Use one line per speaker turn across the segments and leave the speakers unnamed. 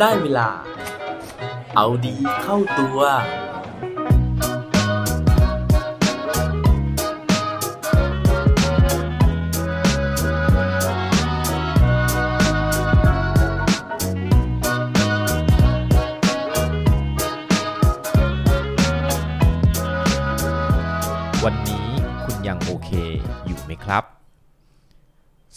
ได้เวลา เอาดีเข้าตัว
วันนี้คุณยังโอเคอยู่ไหมครับ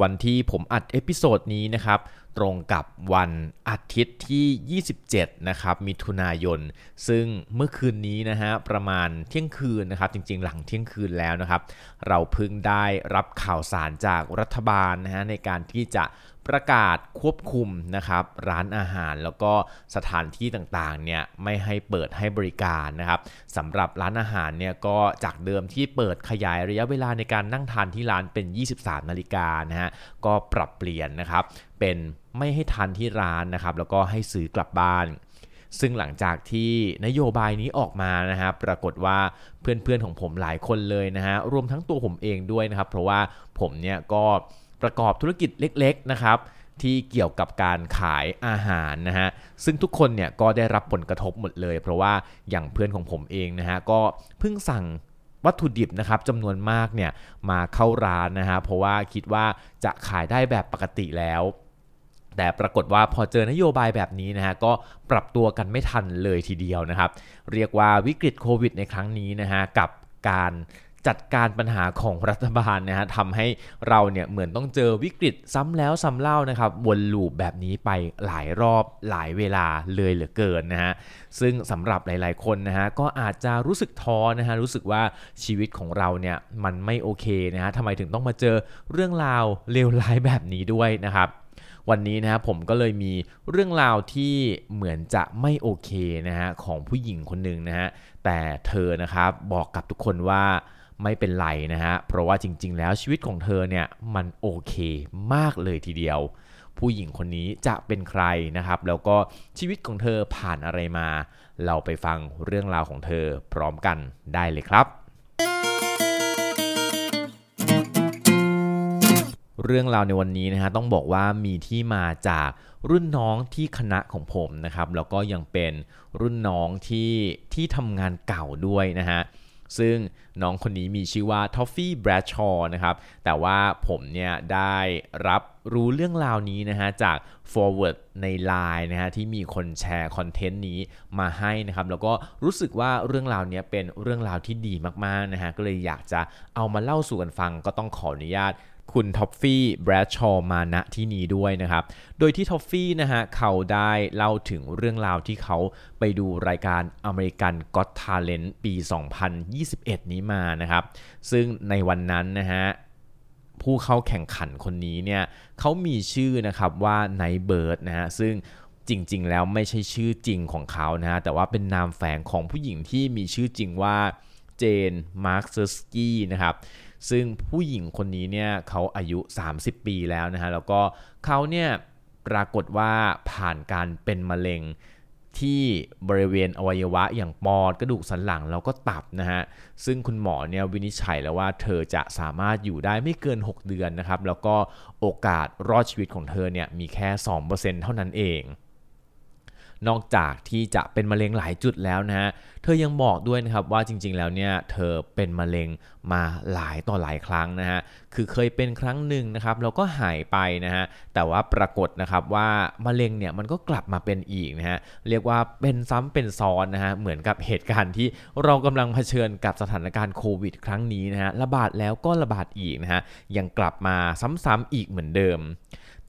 วันที่ผมอัด episode นี้นะครับตรงกับวันอาทิตย์ที่ 27 นะครับมิถุนายน ซึ่งเมื่อคืนนี้นะฮะประมาณเที่ยงคืนนะครับจริงๆ หลังเที่ยงคืนแล้วนะครับ เราเพิ่งได้รับข่าวสารจากรัฐบาลนะฮะในการที่จะ ประกาศควบคุมนะครับร้านอาหารแล้วก็สถานที่ต่างๆเนี่ยไม่ให้เปิดให้บริการนะครับสำหรับร้านอาหารเนี่ยก็จากเดิมที่เปิดขยายระยะเวลาในการนั่งทานที่ร้านเป็น 23 นาฬิกานะฮะก็ปรับเปลี่ยนนะครับเป็นไม่ให้ทานที่ร้านนะครับแล้วก็ให้ซื้อกลับบ้านซึ่งหลังจากที่นโยบายนี้ออกมานะฮะปรากฏว่าเพื่อนๆของผมหลายคนเลยนะฮะรวมทั้งตัวผมเองด้วยนะครับ เพราะว่าผมเนี่ยก็ ประกอบธุรกิจเล็กๆนะครับที่เกี่ยวกับการขายอาหารนะฮะซึ่งทุกคนเนี่ยก็ได้รับผลกระทบหมดเลย เพราะว่าอย่างเพื่อนของผมเองนะฮะก็เพิ่งสั่งวัตถุดิบนะครับจำนวนมากเนี่ยมาเข้าร้านนะฮะเพราะว่าคิดว่าจะขายได้แบบปกติแล้ว แต่ปรากฏว่าพอเจอนโยบายแบบนี้นะฮะก็ปรับตัวกันไม่ทันเลยทีเดียวนะครับ เรียกว่าวิกฤตโควิดในครั้งนี้นะฮะกับการ จัดการปัญหาของรัฐบาลนะฮะทำให้เราเนี่ยเหมือนต้องเจอวิกฤตซ้ำแล้วซ้ำเล่านะครับวนลูปแบบนี้ไปหลายรอบหลายเวลาเลยเหลือเกินนะฮะซึ่งสำหรับหลาย ๆ คนนะฮะก็อาจจะรู้สึกท้อนะฮะรู้สึกว่าชีวิตของเราเนี่ยมันไม่โอเคนะฮะทำไมถึงต้องมาเจอเรื่องราวเลวร้ายแบบนี้ด้วยนะครับวันนี้นะครับผมก็เลยมีเรื่องราวที่เหมือนจะไม่โอเคนะฮะของผู้หญิงคนหนึ่งนะฮะแต่เธอนะครับบอกกับทุกคนว่า ไม่เป็นไรนะฮะ เพราะว่าจริง ๆ แล้วชีวิตของเธอเนี่ยมันโอเคมากเลยทีเดียว ผู้หญิงคนนี้จะเป็นใครนะครับ แล้วก็ชีวิตของเธอผ่านอะไรมา เราไปฟังเรื่องราวของเธอพร้อมกันได้เลยครับ เรื่องราวในวันนี้นะฮะต้องบอกว่ามีที่มาจากรุ่นน้องที่คณะของผมนะครับ แล้วก็ยังเป็นรุ่นน้องที่ที่ทำงานเก่าด้วยนะฮะ ซึ่งน้องคนนี้มีชื่อว่าทอฟฟี่แบรดชอว์นะครับ แต่ว่าผมเนี่ยได้รับรู้เรื่องราวนี้นะฮะจาก forward ใน Line นะฮะที่มีคนแชร์คอนเทนต์นี้มาให้นะครับ แล้วก็รู้สึกว่าเรื่องราวนี้เป็นเรื่องราวที่ดีมากๆนะฮะก็เลยอยากจะเอามาเล่าสู่กันฟังก็ต้องขออนุญาต คุณท้อฟฟี่แบรดชอว์มาณที่นี้ด้วยนะครับ โดยที่ท้อฟฟี่นะฮะเขาได้เล่าถึงเรื่องราวที่เขาไปดูรายการอเมริกันก็ t ทาเลนต์ปี 2021 นี้มานะครับ ซึ่งในวันนั้นนะฮะผู้เข้าแข่งขันคนนี้เนี่ยเขามีชื่อนะครับว่า Nightbirde นะฮะซึ่งจริงๆ แล้วไม่ใช่ชื่อจริงของเขานะฮะแต่ว่าเป็นนามแฝงของผู้หญิงที่มีชื่อจริงว่าJane Marczewski นะครับ ซึ่งผู้หญิงคนนี้เนี่ยเขาอายุ 30 ปีแล้วนะฮะแล้วก็เขาเนี่ยปรากฏว่าผ่านการเป็นมะเร็งที่บริเวณอวัยวะอย่างปอดกระดูกสันหลังแล้วก็ตับนะฮะซึ่งคุณหมอเนี่ยวินิจฉัยแล้วว่าเธอจะสามารถอยู่ได้ไม่เกิน 6 เดือนนะครับแล้วก็โอกาสรอดชีวิตของเธอเนี่ยมีแค่ 2%เท่านั้นเอง นอกจากที่จะเป็นมะเร็งหลายจุดแล้วนะฮะ เธอยังบอกด้วยนะครับว่าจริงๆ แล้วเนี่ยเธอเป็นมะเร็งมาหลายต่อหลายครั้งนะฮะ คือเคยเป็นครั้งหนึ่งนะครับแล้วก็หายไปนะฮะ แต่ว่าปรากฏนะครับว่ามะเร็งเนี่ยมันก็กลับมาเป็นอีกนะฮะ เรียกว่าเป็นซ้ำเป็นซ้อนนะฮะ เหมือนกับเหตุการณ์ที่เรากำลังเผชิญกับสถานการณ์โควิด ครั้งนี้นะฮะ ระบาดแล้วก็ระบาดอีกนะฮะ ยังกลับมาซ้ำๆอีกเหมือนเดิม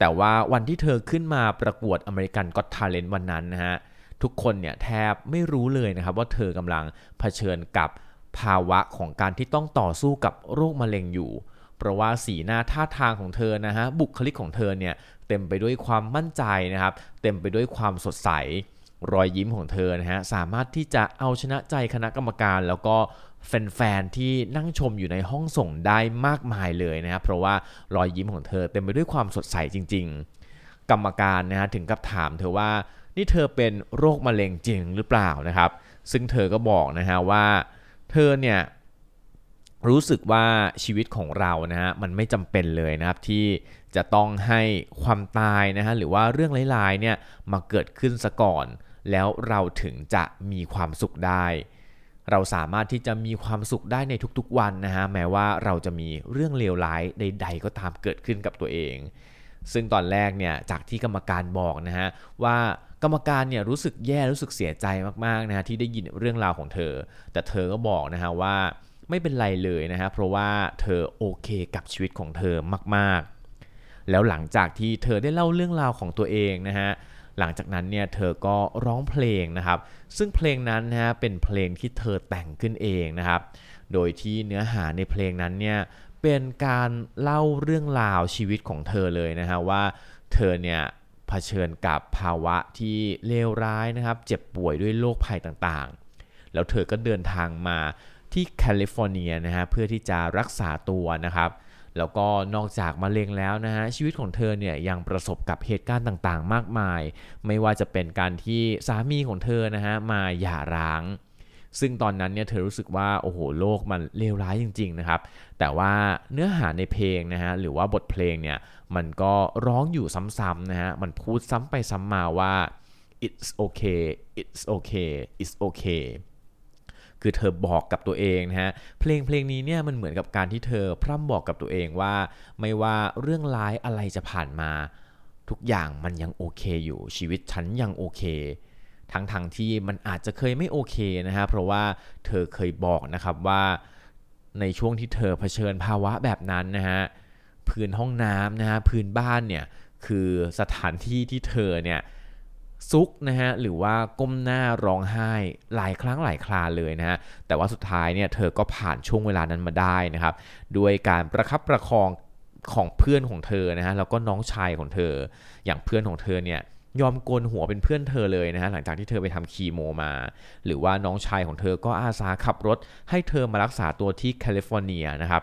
แต่ว่าวันที่เธอขึ้นมาประกวดอเมริกันก็ทาเลนต์วันนั้นนะฮะทุกคนเนี่ยแทบไม่รู้เลยนะครับว่าเธอกำลังเผชิญกับภาวะของการที่ต้องต่อสู้กับโรคมะเร็งอยู่ เพราะว่าสีหน้าท่าทางของเธอนะฮะบุคลิกของเธอเนี่ยเต็มไปด้วยความมั่นใจนะครับ เต็มไปด้วยความสดใส รอยยิ้มของเธอนะฮะสามารถที่จะเอาชนะใจคณะกรรมการ แล้วก็ แฟนๆ ที่นั่งชมอยู่ในห้องส่งได้มากมายเลยนะครับ เพราะว่ารอยยิ้มของเธอเต็มไปด้วยความสดใสจริง ๆ กรรมการนะฮะถึงกับถามเธอว่านี่เธอเป็นโรคมะเร็งจริงหรือเปล่านะครับ ซึ่งเธอก็บอกนะฮะว่าเธอเนี่ยรู้สึกว่าชีวิตของเรานะฮะมันไม่จำเป็นเลยนะครับที่จะต้องให้ความตายนะฮะหรือว่าเรื่องร้ายๆเนี่ยมาเกิดขึ้นซะก่อน แล้วเราถึงจะมีความสุขได้ เราสามารถที่จะมีความสุขได้ในทุกๆวันนะฮะแม้ว่าเราจะมีเรื่องเลวร้ายใด ๆ ก็ตามเกิดขึ้นกับตัวเอง ซึ่งตอนแรกเนี่ยจากที่กรรมการบอกนะฮะว่ากรรมการเนี่ยรู้สึกแย่รู้สึกเสียใจมากๆนะฮะที่ได้ยินเรื่องราวของเธอ แต่เธอก็บอกนะฮะว่าไม่เป็นไรเลยนะฮะเพราะว่าเธอโอเคกับชีวิตของเธอมากๆ แล้วหลังจากที่เธอได้เล่าเรื่องราวของตัวเองนะฮะ หลังจากนั้นเนี่ยเธอก็ร้องเพลงนะครับ ซึ่งเพลงนั้นนะฮะเป็นเพลงที่เธอแต่งขึ้นเองนะครับ โดยที่เนื้อหาในเพลงนั้นเนี่ยเป็นการเล่าเรื่องราวชีวิตของเธอเลยนะฮะว่าเธอเนี่ยเผชิญกับภาวะที่เลวร้ายนะครับ เจ็บป่วยด้วยโรคภัยต่างๆ แล้วเธอก็เดินทางมาที่แคลิฟอร์เนียนะฮะเพื่อที่จะรักษาตัวนะครับ แล้วก็นอกจากมะเร็งแล้วนะฮะชีวิตของเธอเนี่ยยังประสบกับเหตุการณ์ต่างๆ มากมาย ไม่ว่าจะเป็นการที่สามีของเธอนะฮะมาหย่าร้าง ซึ่งตอนนั้นเนี่ยเธอรู้สึกว่าโอ้โหโลกมันเลวร้ายจริง ๆนะครับ แต่ว่าเนื้อหาในเพลงนะฮะหรือว่าบทเพลงเนี่ยมันก็ร้องอยู่ซ้ำๆนะฮะมันพูดซ้ำไปซ้ำมาว่า it's okay it's okay it's okay คือเธอบอกกับตัวเองนะฮะเพลงเพลงนี้เนี่ยมันเหมือนกับการที่เธอพร่ำบอกกับตัวเองว่า ไม่ว่าเรื่องร้ายอะไรจะผ่านมา ทุกอย่างมันยังโอเคอยู่ชีวิตฉันยังโอเคทั้งทางที่มันอาจจะเคยไม่โอเคนะฮะเพราะว่าเธอเคยบอกนะครับว่าในช่วงที่เธอเผชิญภาวะแบบนั้นนะฮะพื้นห้องน้ำนะฮะพื้นบ้านเนี่ยคือสถานที่ที่เธอเนี่ย ซุกนะฮะหรือว่าก้มหน้าร้องไห้หลายครั้งหลายคราเลยนะฮะแต่ว่าสุดท้ายเนี่ยเธอก็ผ่านช่วงเวลานั้นมาได้นะครับด้วยการประคับประคองของเพื่อนของเธอนะฮะแล้วก็น้องชายของเธอ อย่างเพื่อนของเธอเนี่ยยอมโกนหัวเป็นเพื่อนเธอเลยนะฮะหลังจากที่เธอไปทำคีโมมา หรือว่าน้องชายของเธอก็อาสาขับรถให้เธอมารักษาตัวที่แคลิฟอร์เนียนะครับ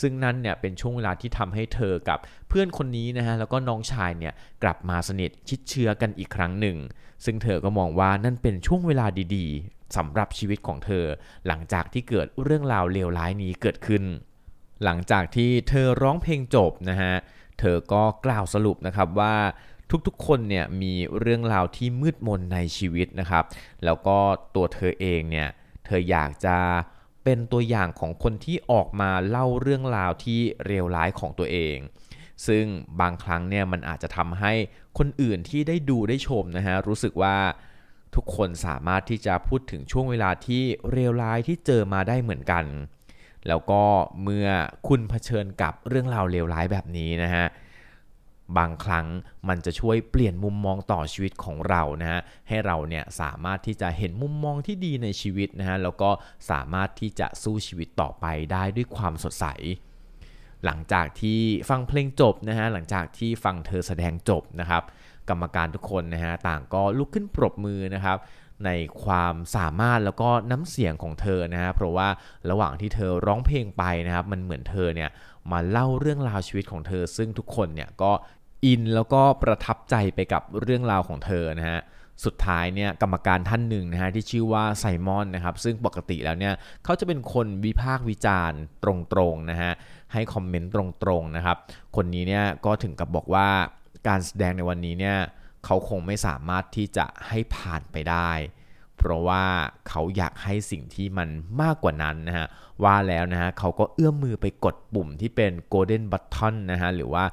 ซึ่งนั่นเนี่ยเป็นช่วงเวลาที่ทำให้เธอกับเพื่อนคนนี้นะฮะแล้วก็น้องชายเนี่ยกลับมาสนิทชิดเชื้อกันอีกครั้งหนึ่ง ซึ่งเธอก็มองว่านั่นเป็นช่วงเวลาดีๆสำหรับชีวิตของเธอ หลังจากที่เกิดเรื่องราวเลวร้ายนี้เกิดขึ้น หลังจากที่เธอร้องเพลงจบนะฮะเธอก็กล่าวสรุปนะครับว่าทุกๆ คนเนี่ยมีเรื่องราวที่มืดมนในชีวิตนะครับ แล้วก็ตัวเธอเองเนี่ยเธออยากจะ เป็นตัวอย่างของคนที่ออกมาเล่าเรื่องราวที่เลวร้ายของตัวเอง ซึ่งบางครั้งเนี่ยมันอาจจะทำให้คนอื่นที่ได้ดูได้ชมนะฮะรู้สึกว่าทุกคนสามารถที่จะพูดถึงช่วงเวลาที่เลวร้ายที่เจอมาได้เหมือนกัน แล้วก็เมื่อคุณเผชิญกับเรื่องราวเลวร้ายแบบนี้นะฮะ บางครั้งมันจะช่วยเปลี่ยนมุมมองต่อชีวิตของเรานะฮะให้เราเนี่ยสามารถที่จะเห็นมุมมองที่ดีในชีวิตนะฮะแล้วก็สามารถที่จะสู้ชีวิตต่อไปได้ด้วยความสดใส หลังจากที่ฟังเพลงจบนะฮะหลังจากที่ฟังเธอแสดงจบนะครับ กรรมการทุกคนนะฮะต่างก็ลุกขึ้นปรบมือนะครับในความสามารถแล้วก็น้ำเสียงของเธอนะฮะเพราะว่าระหว่างที่เธอร้องเพลงไปนะครับ มันเหมือนเธอเนี่ยมาเล่าเรื่องราวชีวิตของเธอ ซึ่งทุกคนเนี่ยก็ อินแล้วก็ประทับใจไปกับเรื่องราวของเธอนะฮะสุดท้ายเนี่ยกรรมการท่านหนึ่งนะฮะที่ชื่อว่าไซมอนนะครับซึ่งปกติแล้วเนี่ยเขาจะเป็นคนวิพากษ์วิจารณ์ตรงๆนะฮะให้คอมเมนต์ตรงๆนะครับคนนี้เนี่ยก็ถึงกับบอกว่าการแสดงในวันนี้เนี่ยเขาคงไม่สามารถที่จะให้ผ่านไปได้ เพราะว่าเขาอยากให้สิ่งที่มันมากกว่านั้นนะฮะว่าแล้วนะฮะเขาก็เอื้อมมือไปกดปุ่มที่เป็น golden button นะฮะหรือว่า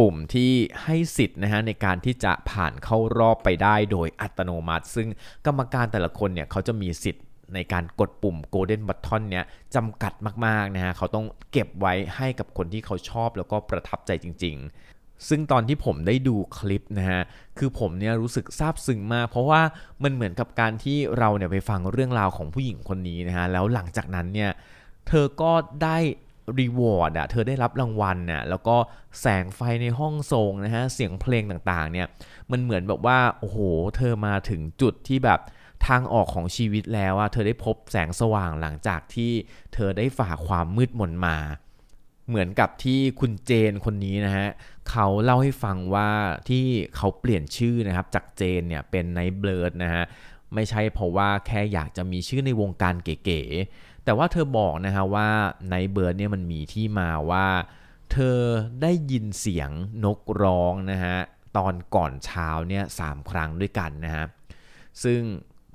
ปุ่มที่ให้สิทธิ์นะฮะในการที่จะผ่านเข้ารอบไปได้โดยอัตโนมัติ ซึ่งกรรมการแต่ละคนเนี่ยเขาจะมีสิทธิ์ในการกดปุ่ม Golden Button เนี่ยจำกัดมากๆนะฮะเขาต้องเก็บไว้ให้กับคนที่เขาชอบแล้วก็ประทับใจจริง ๆซึ่งตอนที่ผมได้ดูคลิปนะฮะ คือผมเนี่ยรู้สึกซาบซึ้งมาก เพราะว่ามันเหมือนกับการที่เราเนี่ยไปฟังเรื่องราวของผู้หญิงคนนี้นะฮะ แล้วหลังจากนั้นเนี่ย เธอก็ได้ รีวอร์ดอะเธอได้รับรางวัลเนี่ยแล้วก็แสงไฟในห้องทรงนะฮะเสียงเพลงต่างๆเนี่ยมันเหมือนแบบว่าโอ้โหเธอมาถึงจุดที่แบบทางออกของชีวิตแล้วอะเธอได้พบแสงสว่างหลังจากที่เธอได้ฝ่าความมืดมนมา เหมือนกับที่คุณเจนคนนี้นะฮะเขาเล่าให้ฟังว่าที่เขาเปลี่ยนชื่อนะครับจากเจนเนี่ยเป็นไนเบิร์ดนะฮะไม่ใช่เพราะว่าแค่อยากจะมีชื่อในวงการเก๋ๆ แต่ว่าเธอบอกนะฮะว่าไนเบิร์ดเนี่ยมันมีที่มาว่า เธอได้ยินเสียงนกร้องนะฮะตอนก่อนเช้าเนี่ยสามครั้งด้วยกันนะฮะซึ่ง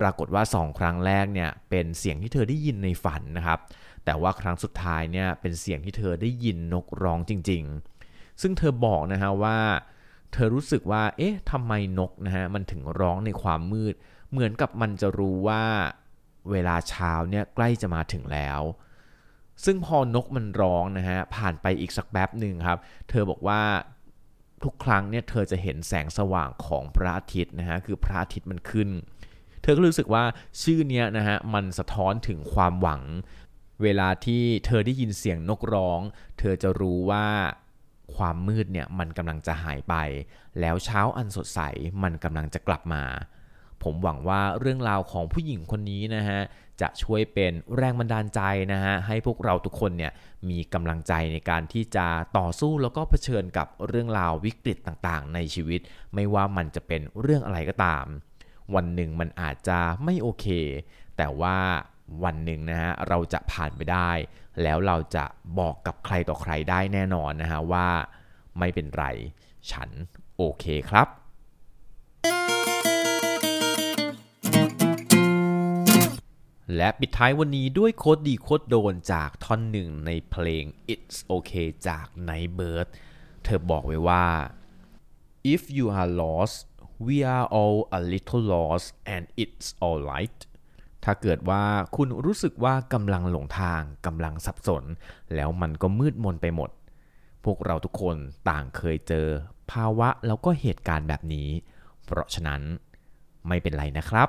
ปรากฏว่าสองครั้งแรกเนี่ยเป็นเสียงที่เธอได้ยินในฝันนะครับแต่ว่าครั้งสุดท้ายเนี่ยเป็นเสียงที่เธอได้ยินนกร้องจริง ๆ ซึ่งเธอบอกนะฮะว่า เธอรู้สึกว่าเอ๊ะทำไมนกนะฮะมันถึงร้องในความมืด เหมือนกับมันจะรู้ว่า เวลาเช้าเนี่ยใกล้จะมาถึงแล้ว ซึ่งพอนกมันร้องนะฮะผ่านไปอีกสักแป๊บหนึ่งครับ เธอบอกว่าทุกครั้งเนี่ยเธอจะเห็นแสงสว่างของพระอาทิตย์นะฮะคือพระอาทิตย์มันขึ้น เธอก็รู้สึกว่าชื่อเนี้ยนะฮะมันสะท้อนถึงความหวัง เวลาที่เธอได้ยินเสียงนกร้อง เธอจะรู้ว่าความมืดเนี่ยมันกำลังจะหายไป แล้วเช้าอันสดใสมันกำลังจะกลับมา ผมหวังว่าเรื่องราวของผู้หญิงคนนี้นะฮะจะช่วยเป็นแรงบันดาลใจนะฮะให้พวกเราทุกคนเนี่ยมีกำลังใจในการที่จะต่อสู้แล้วก็เผชิญกับเรื่องราววิกฤตต่างๆ ในชีวิต ไม่ว่ามันจะเป็นเรื่องอะไรก็ตาม วันหนึ่งมันอาจจะไม่โอเค แต่ว่าวันหนึ่งนะฮะเราจะผ่านไปได้ แล้วเราจะบอกกับใครต่อใครได้แน่นอนนะฮะว่าไม่เป็นไร ฉันโอเคครับ และปิดท้ายวันนี้ด้วยโคดดีโคดโดนจากท่อนหนึ่งในเพลง It's Okay จาก Nightbird เธอบอกไว้ว่า if you are lost we are all a little lost and it's alright ถ้าเกิดว่าคุณรู้สึกว่ากำลังหลงทางกำลังสับสน แล้วมันก็มืดมนไปหมด พวกเราทุกคนต่างเคยเจอ ภาวะแล้วก็เหตุการณ์แบบนี้ เพราะฉะนั้นไม่เป็นไรนะครับ